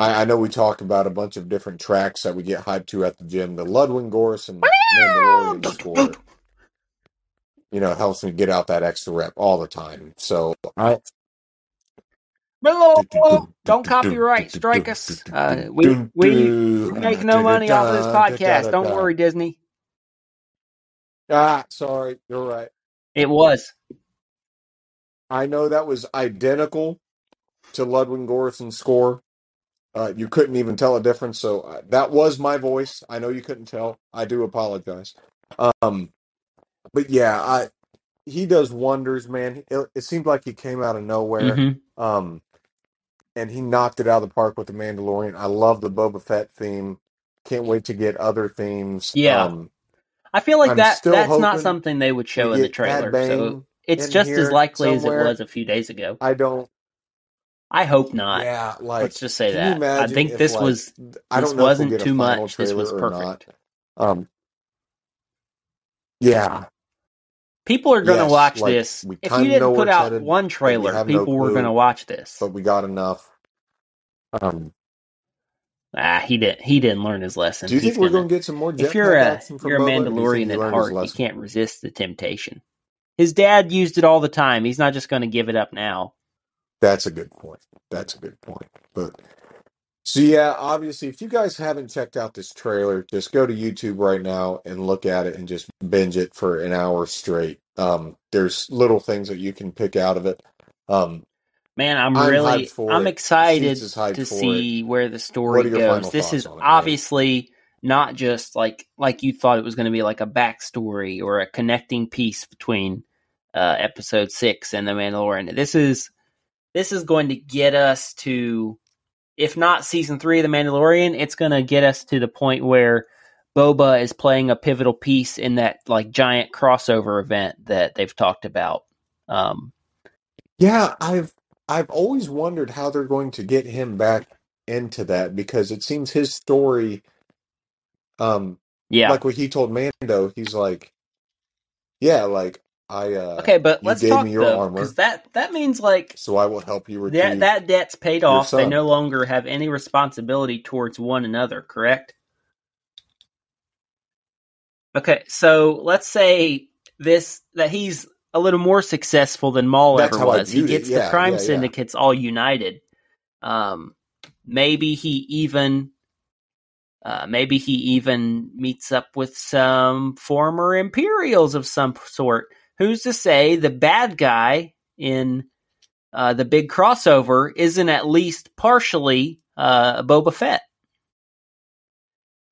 B: I, I know we talked about a bunch of different tracks that we get hyped to at the gym. The Ludwig Göransson Mandalorian score, you know, helps me get out that extra rep all the time. So I
A: Don't copyright strike us. Uh, we we make no money off of this podcast. Don't worry, Disney.
B: Ah, sorry, you're right.
A: It was.
B: I know that was identical to Ludwig Göransson's score. Uh, you couldn't even tell a difference. So uh, that was my voice. I know you couldn't tell. I do apologize. Um, but yeah, I he does wonders, man. It, it seemed like he came out of nowhere.
A: hmm
B: Um, and he knocked it out of the park with the Mandalorian. I love the Boba Fett theme. Can't wait to get other themes.
A: Yeah.
B: Um,
A: I feel like
B: I'm
A: that
B: still
A: that's not
B: hoping
A: something they would show in the
B: get Cad
A: trailer. So
B: Bane
A: it's
B: in
A: just as
B: here
A: likely as it
B: somewhere.
A: was a few days ago.
B: I don't.
A: I hope not.
B: Yeah, like
A: Let's just say that. I think
B: if,
A: this
B: like,
A: was
B: I
A: this
B: don't know
A: wasn't
B: a
A: too much. This was perfect.
B: Um, yeah,
A: People are going to
B: Yes,
A: watch
B: like,
A: this. If you didn't put out
B: headed,
A: one trailer,
B: have no
A: people were going to watch this.
B: but we got enough. Um,
A: Ah, he didn't. He didn't learn his lesson.
B: do you
A: He's
B: think we're
A: gonna-
B: get some more
A: if you're a you're a
B: Boba, you
A: Mandalorian at heart, you can't resist the temptation. His dad used it all the time. He's not just going to give it up now.
B: That's a good point. That's a good point. But so yeah, obviously, if you guys haven't checked out this trailer, just go to YouTube right now and look at it and just binge it for an hour straight. Um, there's little things that you can pick out of it. Um,
A: Man, I'm,
B: I'm
A: really
B: for
A: I'm
B: it.
A: excited
B: is hyped
A: to
B: for
A: see where the
B: What
A: story
B: are your
A: goes.
B: final
A: This
B: thoughts
A: is
B: on it, man?
A: obviously not just like like you thought it was going to be like a backstory or a connecting piece between uh, episode six and the Mandalorian. This is this is going to get us to, if not season three of the Mandalorian, it's going to get us to the point where Boba is playing a pivotal piece in that like giant crossover event that they've talked about. Um,
B: Yeah, I've I've always wondered how they're going to get him back into that because it seems his story, um,
A: yeah,
B: like what he told Mando, he's like, yeah, like
E: I uh,
A: Okay, but let's
E: gave
A: talk
E: me your
A: though,
E: armor.
A: because that that means like
E: so I will help you retrieve.
A: that that debt's paid off. They no longer have any responsibility towards one another. Correct? Okay, so let's say this that he's a little more successful than Maul
E: That's
A: ever was. He gets the crime
E: yeah, yeah.
A: syndicates all united. Um, maybe he even uh, maybe he even meets up with some former Imperials of some sort. Who's to say the bad guy in uh, the big crossover isn't at least partially uh, Boba Fett?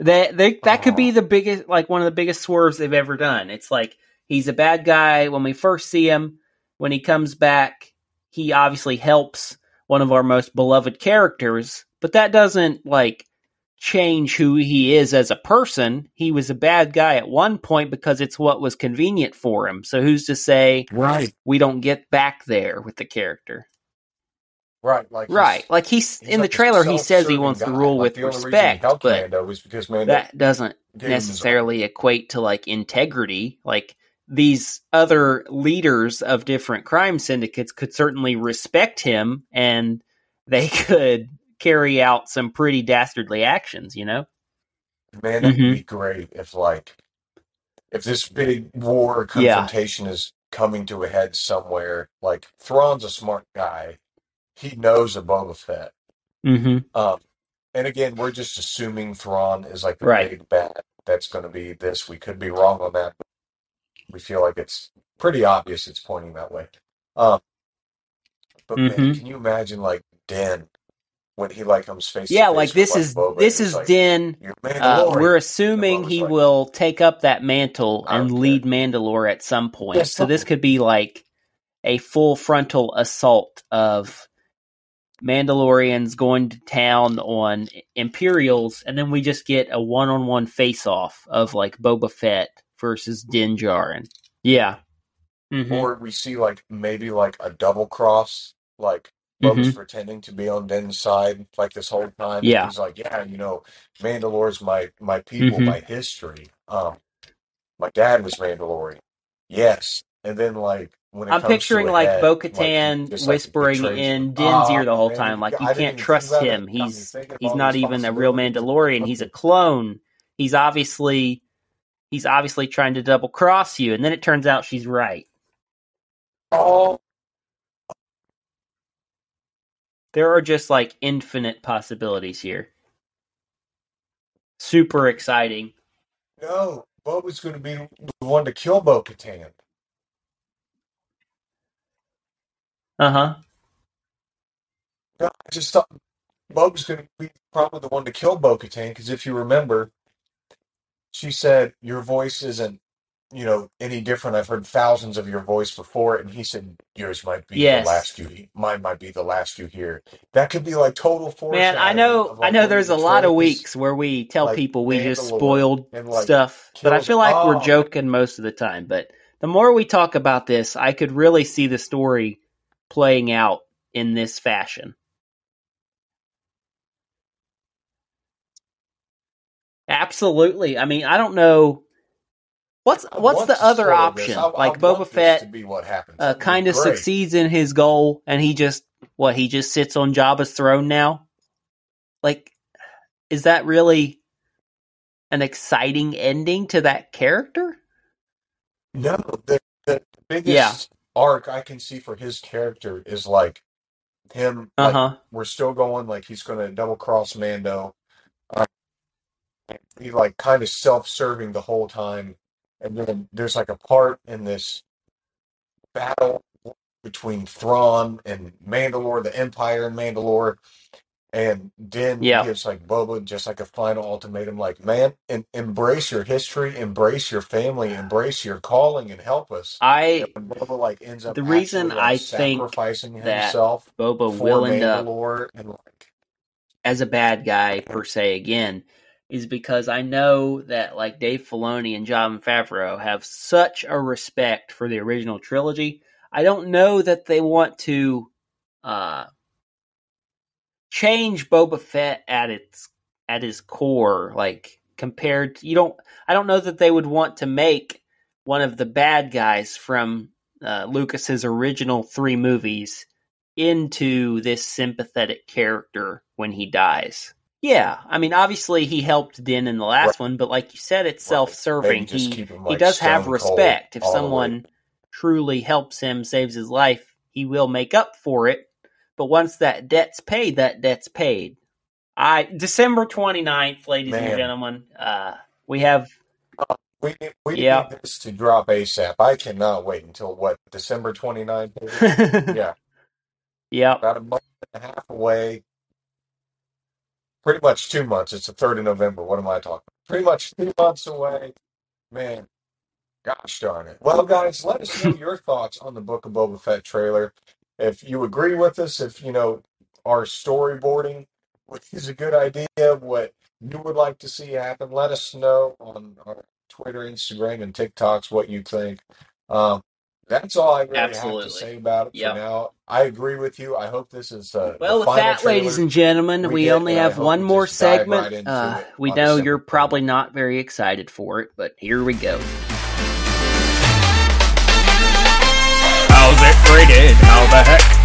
A: That they, that could be the biggest, like one of the biggest swerves they've ever done. It's like he's a bad guy when we first see him. When he comes back, he obviously helps one of our most beloved characters, but that doesn't like change who he is as a person. He was a bad guy at one point because it's what was convenient for him. So who's to say
E: right,
A: we don't get back there with the character?
B: Right, like he's-
A: Right. Like he's,
B: he's
A: in the
B: like a
A: trailer he says he wants to rule
B: Like,
A: with
B: the
A: respect, but
B: Mando was because Mando
A: that doesn't
B: gave him his
A: necessarily equate to like integrity. Like these other leaders of different crime syndicates could certainly respect him and they [LAUGHS] could carry out some pretty dastardly actions, you know?
B: Man, that
A: Mhm.
B: would be great if like if this big war
A: Yeah.
B: confrontation is coming to a head somewhere. Like Thrawn's a smart guy. He knows a Boba Fett.
A: Mm-hmm.
B: Um, and again, we're just assuming Thrawn is like the
A: Right.
B: big bad that's going to be this. We could be wrong on that. We feel like it's pretty obvious it's pointing that way. Um, but man,
A: Mhm.
B: can you imagine like Din when he like comes face
A: Yeah, like this is
B: Boba,
A: this is
B: like,
A: Din. Uh, we're assuming he
B: like,
A: will take up that mantle and
B: care.
A: lead Mandalore at some point. So this could be like a full frontal assault of Mandalorians going to town on Imperials, and then we just get a one-on-one face-off of like Boba Fett versus Din Djarin. Yeah. Mhm.
B: or we see like maybe like a double cross, like Boba's pretending to be on Din's side like this whole time.
A: Yeah.
B: He's like, yeah, you know, Mandalore's my my people,
A: Mhm.
B: my history. Um, my dad was Mandalorian. Yes, and then like when it
A: I'm
B: comes
A: picturing
B: a
A: like
B: head,
A: Bo
B: like, he
A: Katan
B: just, like,
A: whispering
B: betrays
A: in
B: him.
A: Din's ear
B: Ah,
A: the whole
B: man,
A: time, like
B: I
A: you
B: didn't
A: can't
B: even
A: trust him.
B: it. Got me
A: He's
B: thinking
A: he's
B: about
A: not even a real
B: responsibility.
A: Mandalorian. He's a clone. He's obviously he's obviously trying to double cross you, and then it turns out she's right.
B: Oh,
A: There are just like infinite possibilities here. Super exciting.
B: no, Boba's going to be the one to kill Bo Katan.
A: Uh huh.
B: No, I just thought Boba's going to be probably the one to kill Bo Katan because if you remember, she said your voice isn't, you know, any different. I've heard thousands of your voice before, and he said yours might be
A: Yes.
B: the last you, mine might be the last you hear. That could be like total.
A: Man, I know
B: of,
A: I
B: like,
A: know
B: when
A: there's
B: he
A: a lot of weeks where we tell
B: like,
A: people we just
B: Mandalore
A: spoiled
B: and, like,
A: stuff, but I
B: kills-
A: feel like we're
B: Oh.
A: joking most of the time. But the more we talk about this, I could really see the story playing out in this fashion. Absolutely. I mean, I don't know what's what's the other option.
B: I- I
A: like
B: want
A: Boba Fett
B: be what happens.
A: uh, kind of succeeds in his goal, and he just what he just sits on Jabba's throne now. Like, is that really an exciting ending to that character?
B: No, the, the biggest
A: Yeah.
B: arc I can see for his character is like him.
A: Uh
B: Like we're still going. Like he's going to double cross Mando. Uh, he like kind of self-serving the whole time, and then there's like a part in this battle between Thrawn and Mandalore, the Empire and Mandalore, and Din
A: Yeah.
B: gives like Boba just like a final ultimatum, like man, en- embrace your history, embrace your family, embrace your calling, and help us.
A: I
B: And when Boba like ends up
A: The reason
B: actually, like,
A: I think
B: sacrificing
A: that
B: himself
A: Boba
B: for
A: will end up
B: Mandalore and like
A: as a bad guy per se again is because I know that like Dave Filoni and Jon Favreau have such a respect for the original trilogy. I don't know that they want to uh change Boba Fett at its at his core like compared to, you don't I don't know that they would want to make one of the bad guys from uh, Lucas's original three movies into this sympathetic character when he dies. Yeah, I mean, obviously he helped Din in the last
B: Right.
A: one, but like you said, it's
B: Right.
A: self-serving. He
B: him,
A: he does have respect. If someone truly helps him, saves his life, he will make up for it. But once that debt's paid, that debt's paid. I December 29th, ladies and gentlemen, uh, we have
B: We we
A: Yeah.
B: need this to drop ASAP. I cannot wait until what December 29th? [LAUGHS] yeah,
A: yep.
B: about a month and a half away. Pretty much two months. It's the third of November. What am I talking? Pretty much two months away. Man, gosh darn it. Well, guys, let us know your thoughts on the Book of Boba Fett trailer. If you agree with us, if you know our storyboarding is a good idea, what you would like to see happen, let us know on our Twitter, Instagram, and TikToks what you think. Um, That's all I really have
A: Absolutely.
B: to say about it
A: Yep.
B: for now. I agree with you. I hope this is uh,
A: Well,
B: the
A: with
B: final
A: that, ladies
B: trailer
A: and gentlemen,
B: we
A: we,
B: get,
A: only
B: and I
A: have
B: hope
A: one
B: we
A: more
B: just dive
A: segment.
B: right into
A: uh,
B: it
A: we
B: on
A: know you're
B: 29th.
A: probably not very excited for it, but here we go.
D: How's it rated? How the heck?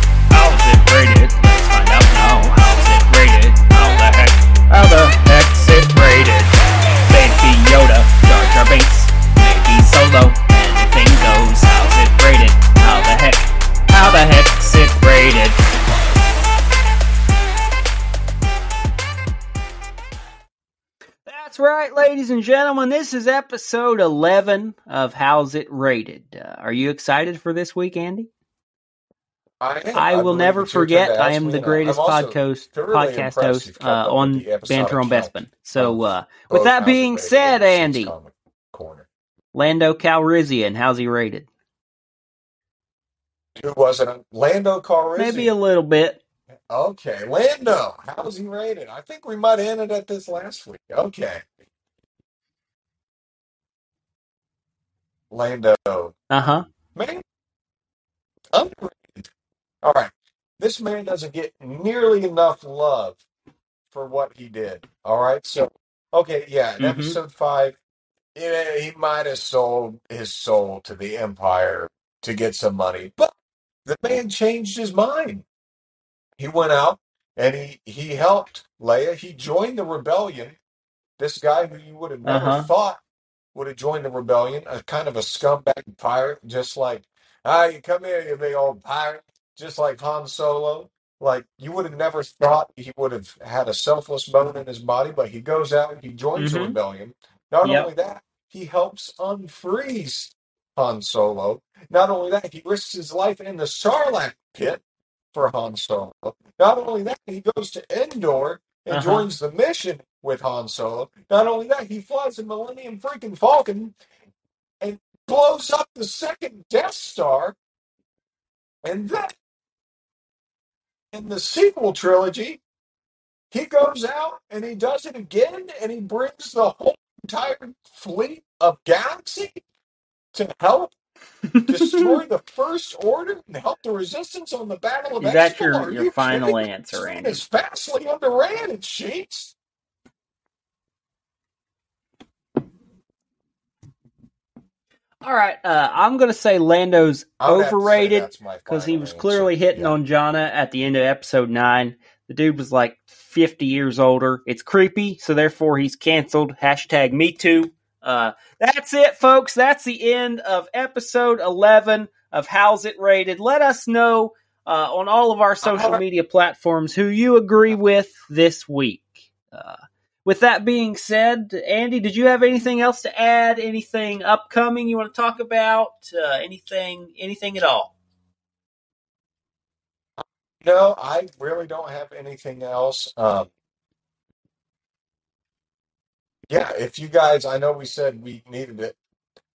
A: Ladies and gentlemen. This is episode 11 of How's It Rated. Uh, are you excited for this week, Andy?
B: I, am.
A: I will never
B: it's your turn
A: forget. I am the greatest podcast podcast host uh, on Banter on Bespin. So, uh, with that being said, Andy, Lando Calrissian, how's he rated?
B: Who was it? Lando Calrissian.
A: Maybe a little bit.
B: Okay, Lando. How's he rated? I think we might have ended at this last week. Okay, Lando.
A: Uh huh.
B: Man, underrated. All right, this man doesn't get nearly enough love for what he did. All right, so okay, yeah, in
A: Mhm.
B: episode five, yeah, he might have sold his soul to the Empire to get some money, but the man changed his mind. He went out and he he helped Leia. He joined the rebellion. This guy who you would have never
A: Uh-huh.
B: thought would have joined the rebellion, a kind of a scumbag pirate, just like, ah, you come here, you big old pirate, just like Han Solo. Like you would have never thought he would have had a selfless bone in his body, but he goes out and he joins the
A: Mhm.
B: rebellion. Not
A: Yep.
B: only that, he helps unfreeze Han Solo. Not only that, he risks his life in the Sarlacc pit for Han Solo. Not only that, he goes to Endor and
A: Uh-huh.
B: joins the mission with Han Solo. Not only that, he flies a Millennium freaking Falcon and blows up the second Death Star. And then in the sequel trilogy, he goes out and he does it again and he brings the whole entire fleet of Galaxy to help destroy [LAUGHS] the First Order and help the Resistance on the Battle of
A: Is that
B: Exegol?
A: your,
B: Are
A: your
B: you
A: final answer,
B: man
A: Andy?
B: is vastly underrated, Sheets.
A: All right, uh, I'm going to say Lando's
B: I would have to say
A: overrated because he was
B: answer.
A: clearly hitting
B: Yeah.
A: on Jannah at the end of episode nine. The dude was like 50 years older. It's creepy, so therefore he's canceled. Hashtag me too. Uh, that's it, folks. That's the end of episode 11 of How's It Rated. Let us know uh, on all of our social media platforms who you agree with this week. With that being said, Andy, did you have anything else to add? Anything upcoming you want to talk about? Uh, anything, anything at all?
B: No, I really don't have anything else. Um, yeah, if you guys, I know we said we needed it,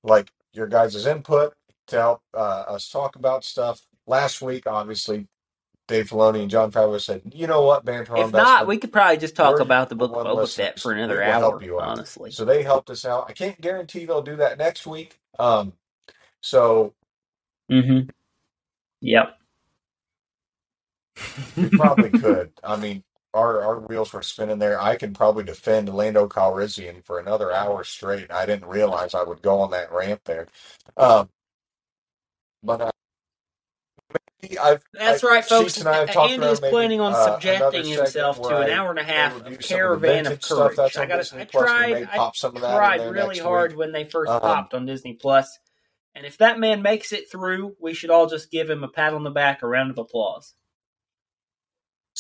B: like your guys' input to help uh, us talk about stuff. Last week, obviously, Dave Filoni and Jon Favreau said, "You know what, banter on
A: If not, we could probably just talk about the book of Boba Fett for another hour.
B: help you out."
A: Honestly,
B: So they helped us out. I can't guarantee they'll do that next week. Um, so
A: mm-hmm. Yep.
B: we probably could. I mean, our our wheels were spinning there. I can probably defend Lando Calrissian for another hour straight. I didn't realize I would go on that ramp there. Um, but uh, I've,
A: That's
B: I,
A: right, folks.
B: And I
A: Andy is planning on
B: uh,
A: subjecting
B: segment
A: himself to an hour and a half of
B: some of
A: Caravan of
B: vintage stuff
A: I got.
B: Disney
A: I
B: Plus. We
A: tried. I
B: pop some of that
A: tried really hard
B: week.
A: when they first
B: Um,
A: popped on Disney Plus, and if that man makes it through, we should all just give him a pat on the back, a round of applause.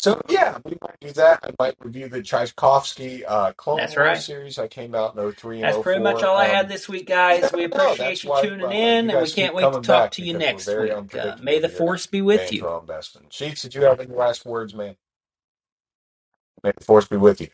B: So yeah, we might do that. I might review the Tartakovsky uh, Clone
A: That's
B: Wars
A: right.
B: series. I came out in 03
A: That's
B: and
A: pretty much 04. all I had
B: um,
A: this week, guys. We [LAUGHS] appreciate
B: that's
A: you
B: why
A: tuning uh,
B: you in,
A: and we can't wait to talk to you next week. Uh, may the force be with you.
B: Man's Best. Sheets, did you have any last words, man? May the force be with you.